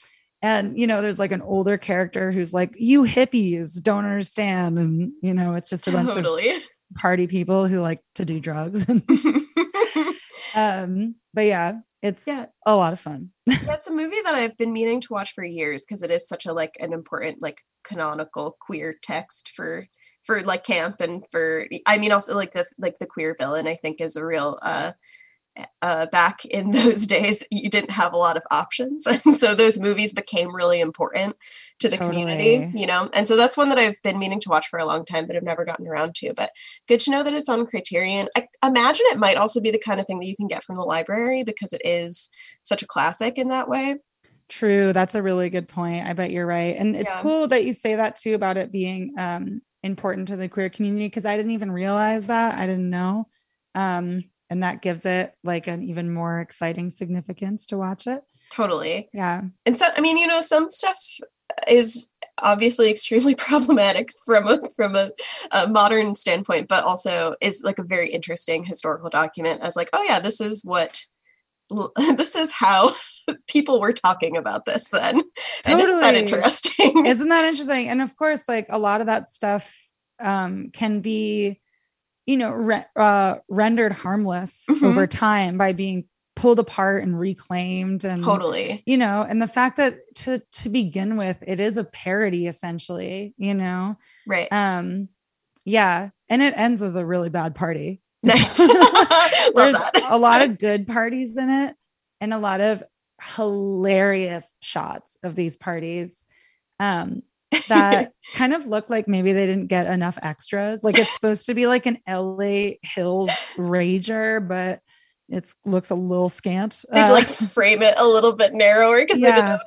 and you know, there's like an older character who's like, you hippies don't understand, and you know, it's just a bunch of totally. Party people who like to do drugs. um, but yeah, it's Yeah. a lot of fun. That's a movie that I've been meaning to watch for years because it is such a like an important like canonical queer text for for like camp and for I mean also like the like the queer villain I think is a real uh uh back in those days you didn't have a lot of options and so those movies became really important to the community you know and so that's one that I've been meaning to watch for a long time but I've never gotten around to but good to know that it's on Criterion I imagine it might also be the kind of thing that you can get from the library because it is such a classic in that way True. That's a really good point. I bet you're right. And it's Yeah. cool that you say that too about it being um, important to the queer community because I didn't even realize that. I didn't know. Um, and that gives it like an even more exciting significance to watch it. totally Yeah. and so i mean you know some stuff is obviously extremely problematic from a from a, a modern standpoint but also is like a very interesting historical document as like oh yeah this is what this is how people were talking about this then and isn't that interesting Isn't that interesting? And of course, like a lot of that stuff um, can be, you know, re- uh, rendered harmless Mhm. over time by being pulled apart and reclaimed and totally. you know and the fact that to to begin with it is a parody essentially you know? Right. Um yeah and it ends with a really bad party. Nice there's a lot of good parties in it and a lot of hilarious shots of these parties. Um that kind of look like maybe they didn't get enough extras. Like it's supposed to be like an la hills rager but it looks a little scant. They Uh, like frame it a little bit narrower because they didn't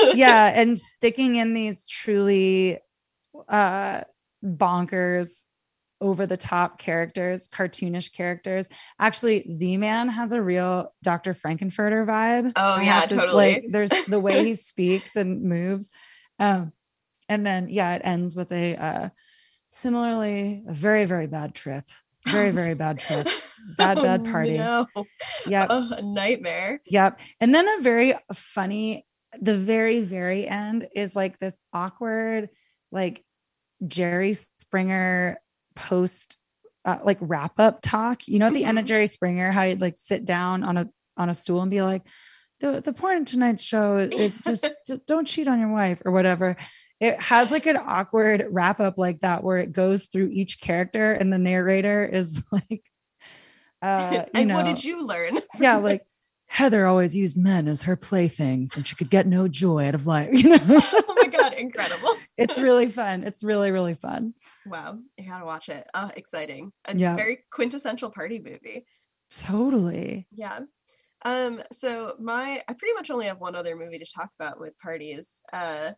Yeah. yeah and sticking in these truly uh bonkers over the top characters cartoonish characters. Actually z-man has a real dr Frank-N-Furter vibe Oh, I yeah, to- totally. like there's the way he speaks and moves. Um and then yeah it ends with a uh similarly a very very bad trip Very, very bad trip. Bad, Oh, bad party. No. Yep. Oh, a nightmare. Yep. And then a very funny, the very, very end is like this awkward, like Jerry Springer post, uh, like wrap up talk. You know, at the end of Mhm. Jerry Springer, how he'd like sit down on a on a stool and be like, the the point of tonight's show is just don't cheat on your wife or whatever. It has like an awkward wrap up like that where it goes through each character and the narrator is like, uh, you and know, what did you learn? Yeah, like- Heather always used men as her playthings and she could get no joy out of life. You know, oh my god, incredible. it's really fun. It's really, really fun. Wow, you gotta watch it. Uh, exciting. A Yeah. very quintessential party movie. Totally. Yeah. Um, so my I pretty much only have one other movie to talk about with parties. Uh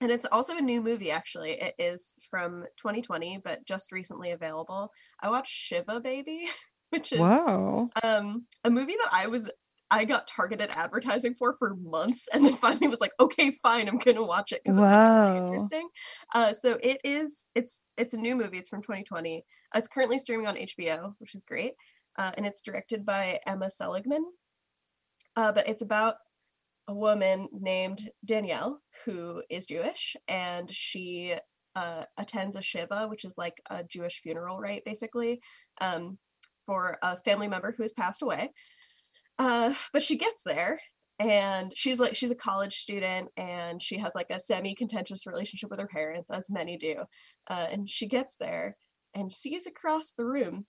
and it's also a new movie actually. It is from 2020, but just recently available. I watched Shiva Baby, which is Whoa. um a movie that I was I got targeted advertising for for months and then finally was like, okay, fine, I'm gonna watch it because it's really interesting. Uh so it is it's it's a new movie, it's from 2020. Uh, it's currently streaming on HBO, which is great. Uh, and it's directed by Emma Seligman. Uh, but it's about a woman named Danielle who is Jewish and she uh, attends a Shiva, which is like a Jewish funeral rite, basically, um, for a family member who has passed away. Uh, but she gets there and she's like she's a college student and she has like a semi-contentious relationship with her parents as many do uh, and she gets there and sees across the room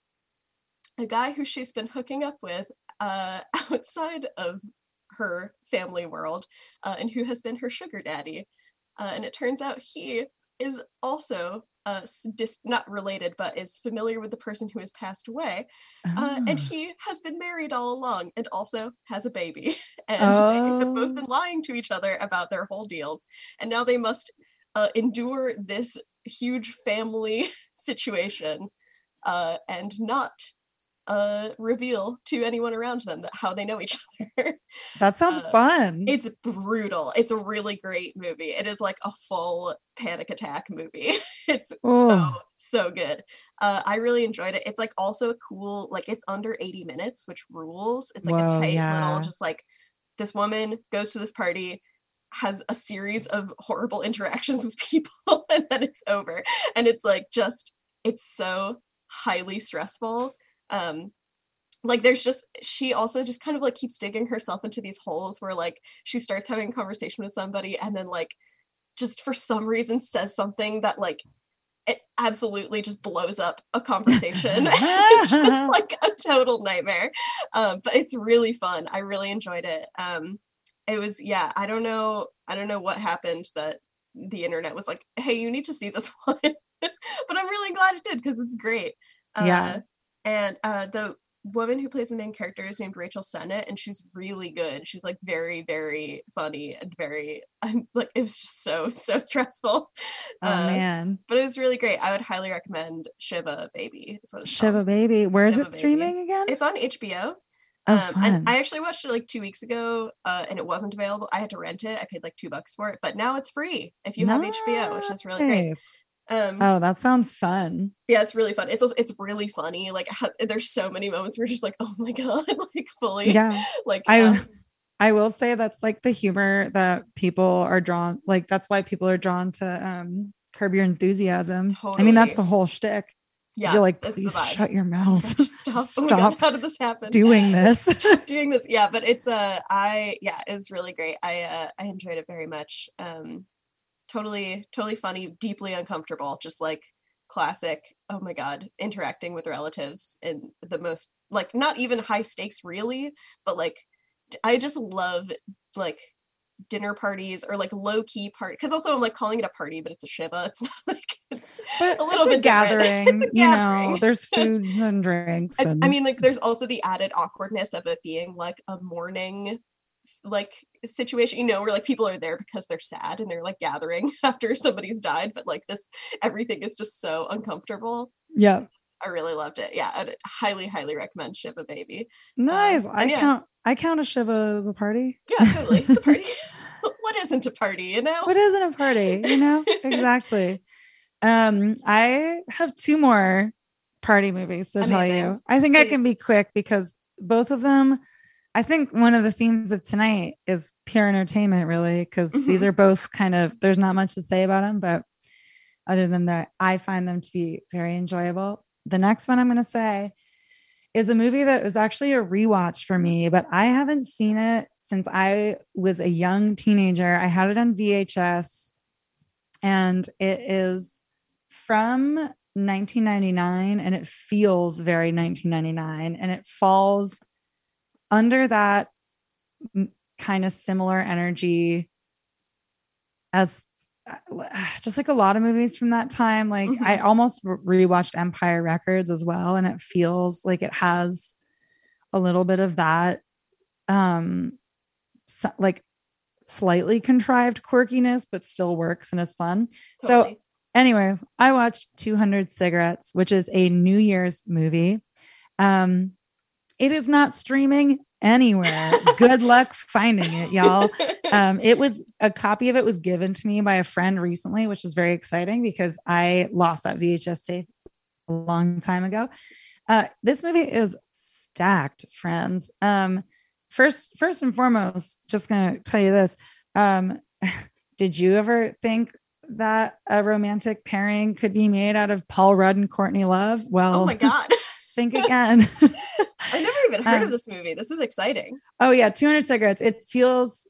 a guy who she's been hooking up with uh, outside of her family world uh, and who has been her sugar daddy uh, and it turns out he is also uh, dis- not related but is familiar with the person who has passed away uh, and Ah. he has been married all along and also has a baby. And they have Oh. both been lying to each other about their whole deals. And now they must uh, endure this huge family situation uh, and not uh, reveal to anyone around them that how they know each other. That sounds Uh, fun. it's brutal. It's a really great movie. It is like a full panic attack movie. it's so Oh. so good. Uh, I really enjoyed it. It's like also a cool like it's under 80 minutes, which rules. It's like a Whoa, tight yeah. little just like this woman goes to this party has a series of horrible interactions with people and then it's over and it's like just it's so highly stressful um like there's just she also just kind of like keeps digging herself into these holes where like she starts having a conversation with somebody and then like just for some reason says something that like it absolutely just blows up a conversation. It's just like a total nightmare. Um but it's really fun. I really enjoyed it. Um it was yeah i don't know i don't know what happened that the internet was like hey you need to see this one. But i'm really glad it did because it's great. Uh, Yeah. And uh the woman who plays the main character is named Rachel Sennett and she's really good. She's like very very funny and very I'm like it was just so so stressful. oh uh, man. But it was really great. I would highly recommend Shiva Baby. Is what it's Shiva called. baby. Where is Shiva it Baby. streaming again? It's on HBO. oh, Um, and I actually watched it like two weeks ago, uh, and it wasn't available. I had to rent it. I paid like two bucks for it, but now it's free if you have HBO, which is really great. Um, Oh, that sounds fun. yeah, it's really fun. It's also, it's really funny. Like how, there's so many moments where just like, oh my god, like fully, Yeah. like I um, I will say that's like the humor that people are drawn like that's why people are drawn to um curb your enthusiasm. I mean, that's the whole shtick. yeah, You're like, please shut your mouth. gosh, Stop! Oh god, Stop how did this happen? doing this. Stop doing this. Yeah, but it's uh I yeah, it's really great. I uh I enjoyed it very much. Um totally totally funny, deeply uncomfortable, just like classic, oh my god, interacting with relatives in the most like not even high stakes really, but like i just love like dinner parties or like low key party because also I'm like calling it a party, but it's a shiva. It's not like it's But a little it's bit different. gathering. It's a You know, there's foods and drinks. And I mean, like, there's also the added awkwardness of it being like a morning, like situation. You know, where like people are there because they're sad and they're like gathering after somebody's died, but like this, everything is just so uncomfortable. yeah. I really loved it. Yeah, I'd highly, highly recommend Shiva Baby. Nice. I yeah. count I count a Shiva as a party. Yeah, totally. It's a party. what isn't a party? You know? What isn't a party? You know? exactly. Um, I have two more party movies to tell you. I think I can be quick because both of them. I think one of the themes of tonight is pure entertainment, really, because these Mhm. are both kind of. There's not much to say about them, but other than that, I find them to be very enjoyable. The next one I'm going to say is a movie that was actually a rewatch for me, but I haven't seen it since I was a young teenager. I had it on VHS, and it is from 1999, and it feels very 1999, and it falls under that kind of similar energy as uh, just like a lot of movies from that time. Like I Mhm. almost re- rewatched Empire Records as well, and it feels like it has a little bit of that, um, so- like slightly contrived quirkiness, but still works and is fun. So, Totally. anyways, I watched 200 Cigarettes, which is a New Year's movie. Um, it is not streaming anywhere. Good luck finding it, y'all. Um, it was a copy of it was given to me by a friend recently, which was very exciting because I lost that VHS tape a long time ago. Uh, this movie is stacked, friends. Um, first, first and foremost, just gonna tell you this. Um, did you ever think that a romantic pairing could be made out of Paul Rudd and Courtney Love? Well, oh my god. think again. I never even heard Um, of this movie. This is exciting. Oh yeah, 200 cigarettes. It feels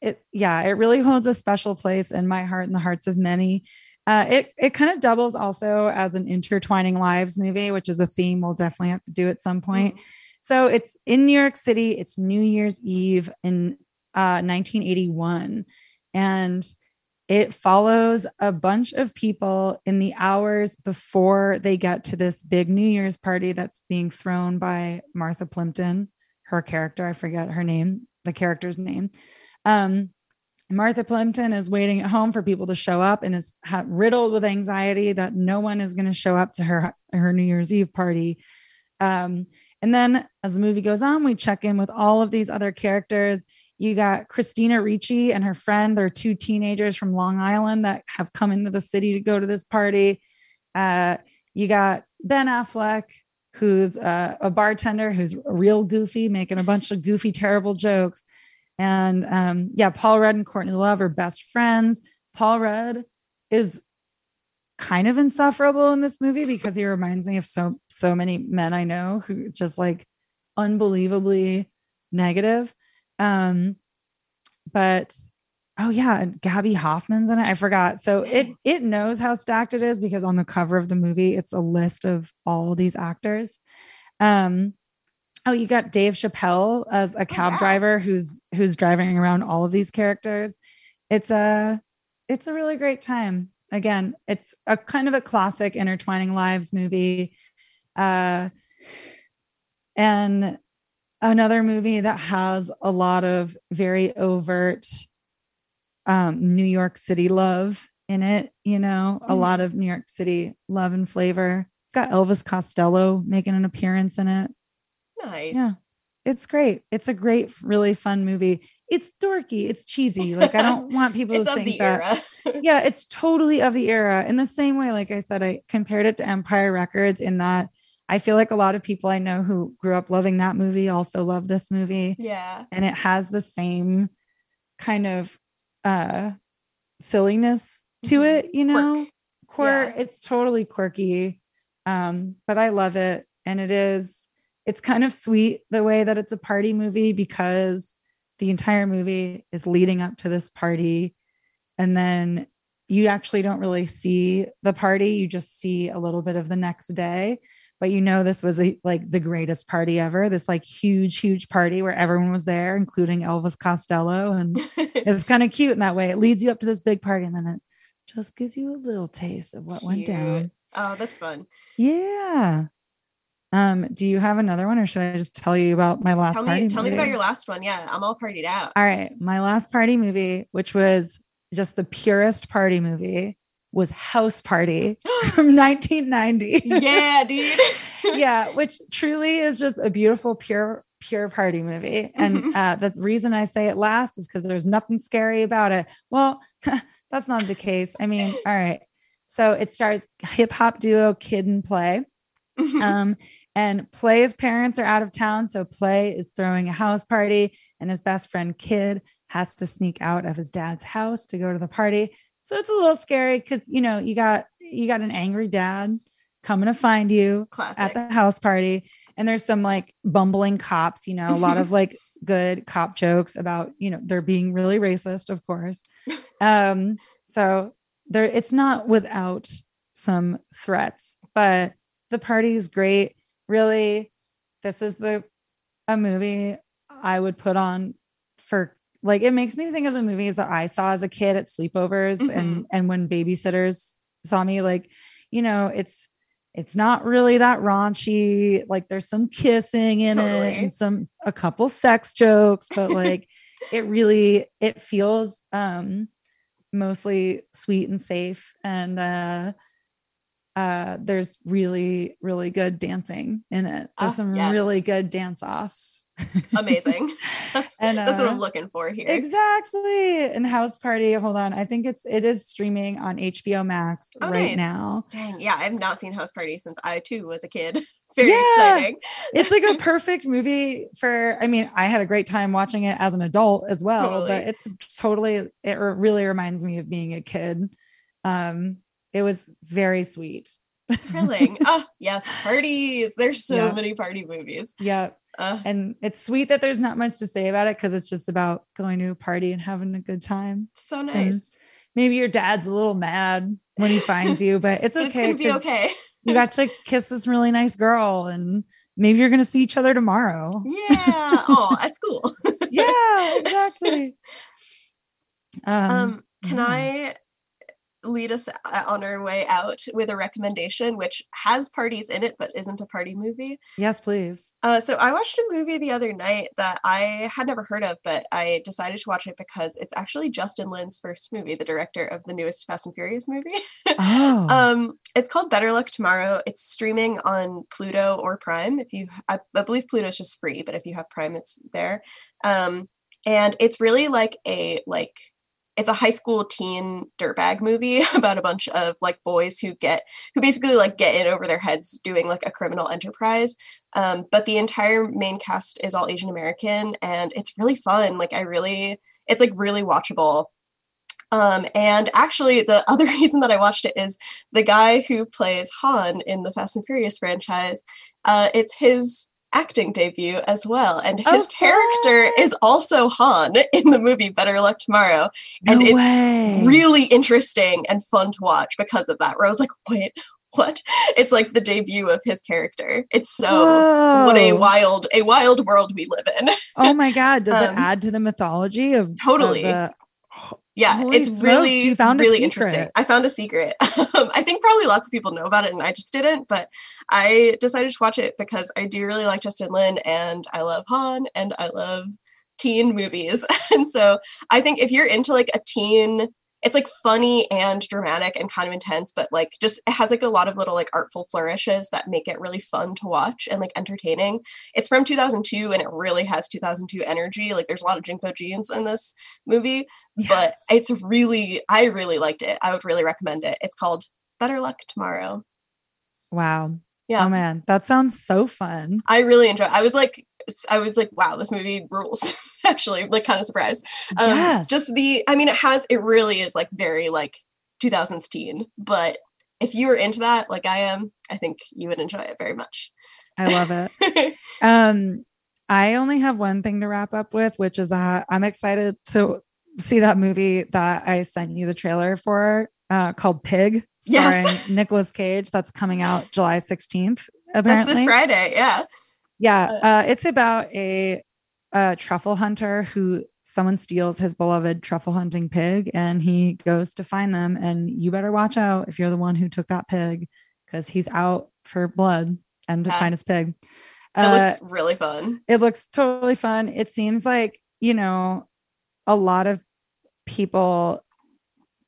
it yeah, it really holds a special place in my heart and the hearts of many. Uh, it it kind of doubles also as an intertwining lives movie, which is a theme we'll definitely have to do at some point. So it's in New York City. It's New Year's Eve in uh, 1981, and it follows a bunch of people in the hours before they get to this big New Year's party that's being thrown by Martha Plimpton, her character. I forget her name, the character's name. Um, Martha Plimpton is waiting at home for people to show up and is ha- riddled with anxiety that no one is going to show up to her her New Year's Eve party. Um, and then as the movie goes on, we check in with all of these other characters. You got Christina Ricci and her friend. They're two teenagers from Long Island that have come into the city to go to this party. Uh, you got Ben Affleck, who's uh, a bartender who's real goofy, making a bunch of goofy, terrible jokes. And um, yeah, Paul Rudd and Courtney Love are best friends. Paul Rudd is kind of insufferable in this movie because he reminds me of so so many men I know who's just like unbelievably negative. Um, but oh yeah, and Gaby Hoffmann's in it. I forgot. So it it knows how stacked it is because on the cover of the movie, it's a list of all these actors. Um, oh, you got Dave Chappelle as a cab yeah. driver who's who's driving around all of these characters. It's a it's a really great time. Again, it's a kind of a classic intertwining lives movie. Uh and another movie that has a lot of very overt um New York City love in it, you know, a Mhm. lot of New York City love and flavor. It's got Elvis Costello making an appearance in it. Nice. Yeah. It's great. It's a great, really fun movie. It's dorky. It's cheesy. Like I don't want people It's to of think the that. era. yeah, it's totally of the era. In the same way, like I said, I compared it to Empire Records in that I feel like a lot of people I know who grew up loving that movie also love this movie. yeah. And it has the same kind of uh silliness to Mhm. it, you know. Quirk. Yeah. It's totally quirky. Um, but I love it. And it is, it's kind of sweet the way that it's a party movie because the entire movie is leading up to this party. And then you actually don't really see the party. You just see a little bit of the next day. But you know, this was a, like the greatest party ever. This like huge, huge party where everyone was there, including Elvis Costello. And it's kind of cute in that way. It leads you up to this big party and then it just gives you a little taste of what went down. Oh, that's fun. Yeah. Um, do you have another one or should I just tell you about my last Tell party me, tell me about your last one. Yeah, I'm all partied out. All right. My last party movie, which was just the purest party movie, was House Party from 1990. yeah, dude. yeah, which truly is just a beautiful, pure, pure party movie. And Mhm. uh, the reason I say it last is because there's nothing scary about it. Well, that's not the case. I mean, all right. So it stars hip hop duo Kid and Play. um, and Play's parents are out of town. So Play is throwing a house party, and his best friend Kid has to sneak out of his dad's house to go to the party. So it's a little scary because you know you got you got an angry dad coming to find you Classic. at the house party, and there's some like bumbling cops. You know, a lot of like good cop jokes about you know they're being really racist, of course. Um, so there, it's not without some threats, but the party is great. Really, this is the a movie I would put on for like it makes me think of the movies that I saw as a kid at sleepovers and and when babysitters saw me like you know it's it's not really that raunchy. Like there's some kissing in it and some a couple sex jokes but like it really it feels um mostly sweet and safe. And uh uh there's really really good dancing in it there's Ah, some yes. really good dance offs Amazing. That's, And, that's what uh, I'm looking for here. exactly and house party hold on i think it's it is streaming on hbo max Oh, right nice. now Dang, yeah, I've not seen House Party since I too was a kid. Very Yeah. exciting. it's like a perfect movie for i mean i had a great time watching it as an adult as well Totally. but it's totally it re- really reminds me of being a kid um it was very sweet Thrilling. oh, yes, parties. There's so Yeah. many party movies. yeah Uh, and it's sweet that there's not much to say about it because it's just about going to a party and having a good time so nice. maybe your dad's a little mad when he finds you but it's okay it's gonna be okay. you got to kiss this really nice girl and maybe you're gonna see each other tomorrow Yeah. Oh, that's cool. yeah exactly um, Um, can yeah. I lead us on our way out with a recommendation, which has parties in it but isn't a party movie? yes please Uh, so I watched a movie the other night that I had never heard of, but I decided to watch it because it's actually Justin Lin's first movie, the director of the newest Fast and Furious movie. oh um, it's called Better Luck Tomorrow. It's streaming on Pluto or Prime. If you, I, I believe Pluto is just free, but if you have Prime, it's there. Um, and it's really like a like it's a high school teen dirtbag movie about a bunch of like boys who get who basically like get in over their heads doing like a criminal enterprise. Um, but the entire main cast is all asian american and it's really fun. Like i really it's like really watchable. Um, and actually the other reason that i watched it is the guy who plays han in the fast and furious franchise uh, it's his acting debut as well and his Oh, character is also han in the movie better luck tomorrow and no it's way. really interesting and fun to watch because of that. Where I was like, wait, what? It's like the debut of his character. It's so what a wild, a wild world we live in. oh my god does Um, it add to the mythology of of Totally. the- Yeah, Holy it's smokes, really, really interesting. I found a secret. Um, I think probably lots of people know about it, and I just didn't. But I decided to watch it because I do really like Justin Lin, and I love Han, and I love teen movies. and so I think if you're into like a teen, it's like funny and dramatic and kind of intense, but like just it has like a lot of little like artful flourishes that make it really fun to watch and like entertaining. It's from 2002 and it really has 2002 energy. Like there's a lot of JNCO jeans in this movie, but it's really I really liked it. I would really recommend it. It's called Better Luck Tomorrow. wow Yeah. oh man that sounds so fun I really enjoy. I was like, I was like, wow, this movie rules. Actually, like, kind of surprised. Um, Yes. Just the, I mean, it has, it really is like very like 2000s teen. But if you were into that, like I am, I think you would enjoy it very much. i love it um i only have one thing to wrap up with which is that i'm excited to see that movie that i sent you the trailer for uh called pig starring Yes. Nicolas cage that's coming out july 16th That's apparently this Friday. Yeah. Yeah Uh, uh, it's about a, a truffle hunter who someone steals his beloved truffle hunting pig and he goes to find them and you better watch out if you're the one who took that pig because he's out for blood and to Yeah. find his pig It Uh, looks really fun. it looks totally fun. It seems like, you know, a lot of people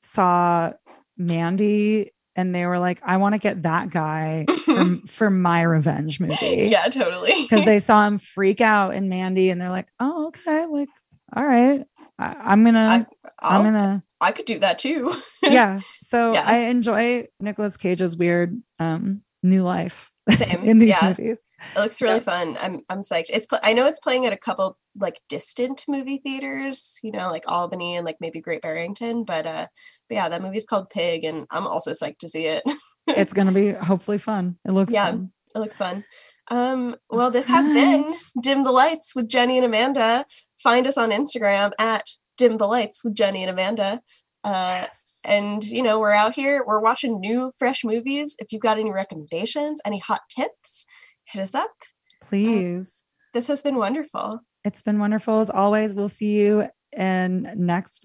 saw Mandy and they were like, I want to get that guy for, for my revenge movie. Yeah, totally. Because they saw him freak out in Mandy and they're like, oh, okay. Like, all right. I, I'm going to, I'll- I'm going to, I could do that too. yeah. So Yeah. I enjoy Nicolas Cage's weird um, new life. Same. in these yeah. movies. It looks really Yeah. fun. I'm I'm psyched. It's I know it's playing at a couple like distant movie theaters, you know, like Albany and like maybe Great Barrington, but uh but yeah, that movie's called Pig and I'm also psyched to see it. It's going to be hopefully fun. It looks Yeah. fun. It looks fun. Um, well, this has been Dim the Lights with Jenny and Amanda. Find us on Instagram at Dim the Lights with Jenny and Amanda. Uh, and you know, we're out here, we're watching new, fresh movies. If you've got any recommendations, any hot tips, hit us up. Um, Please. This has been wonderful. It's been wonderful as always. We'll see you in next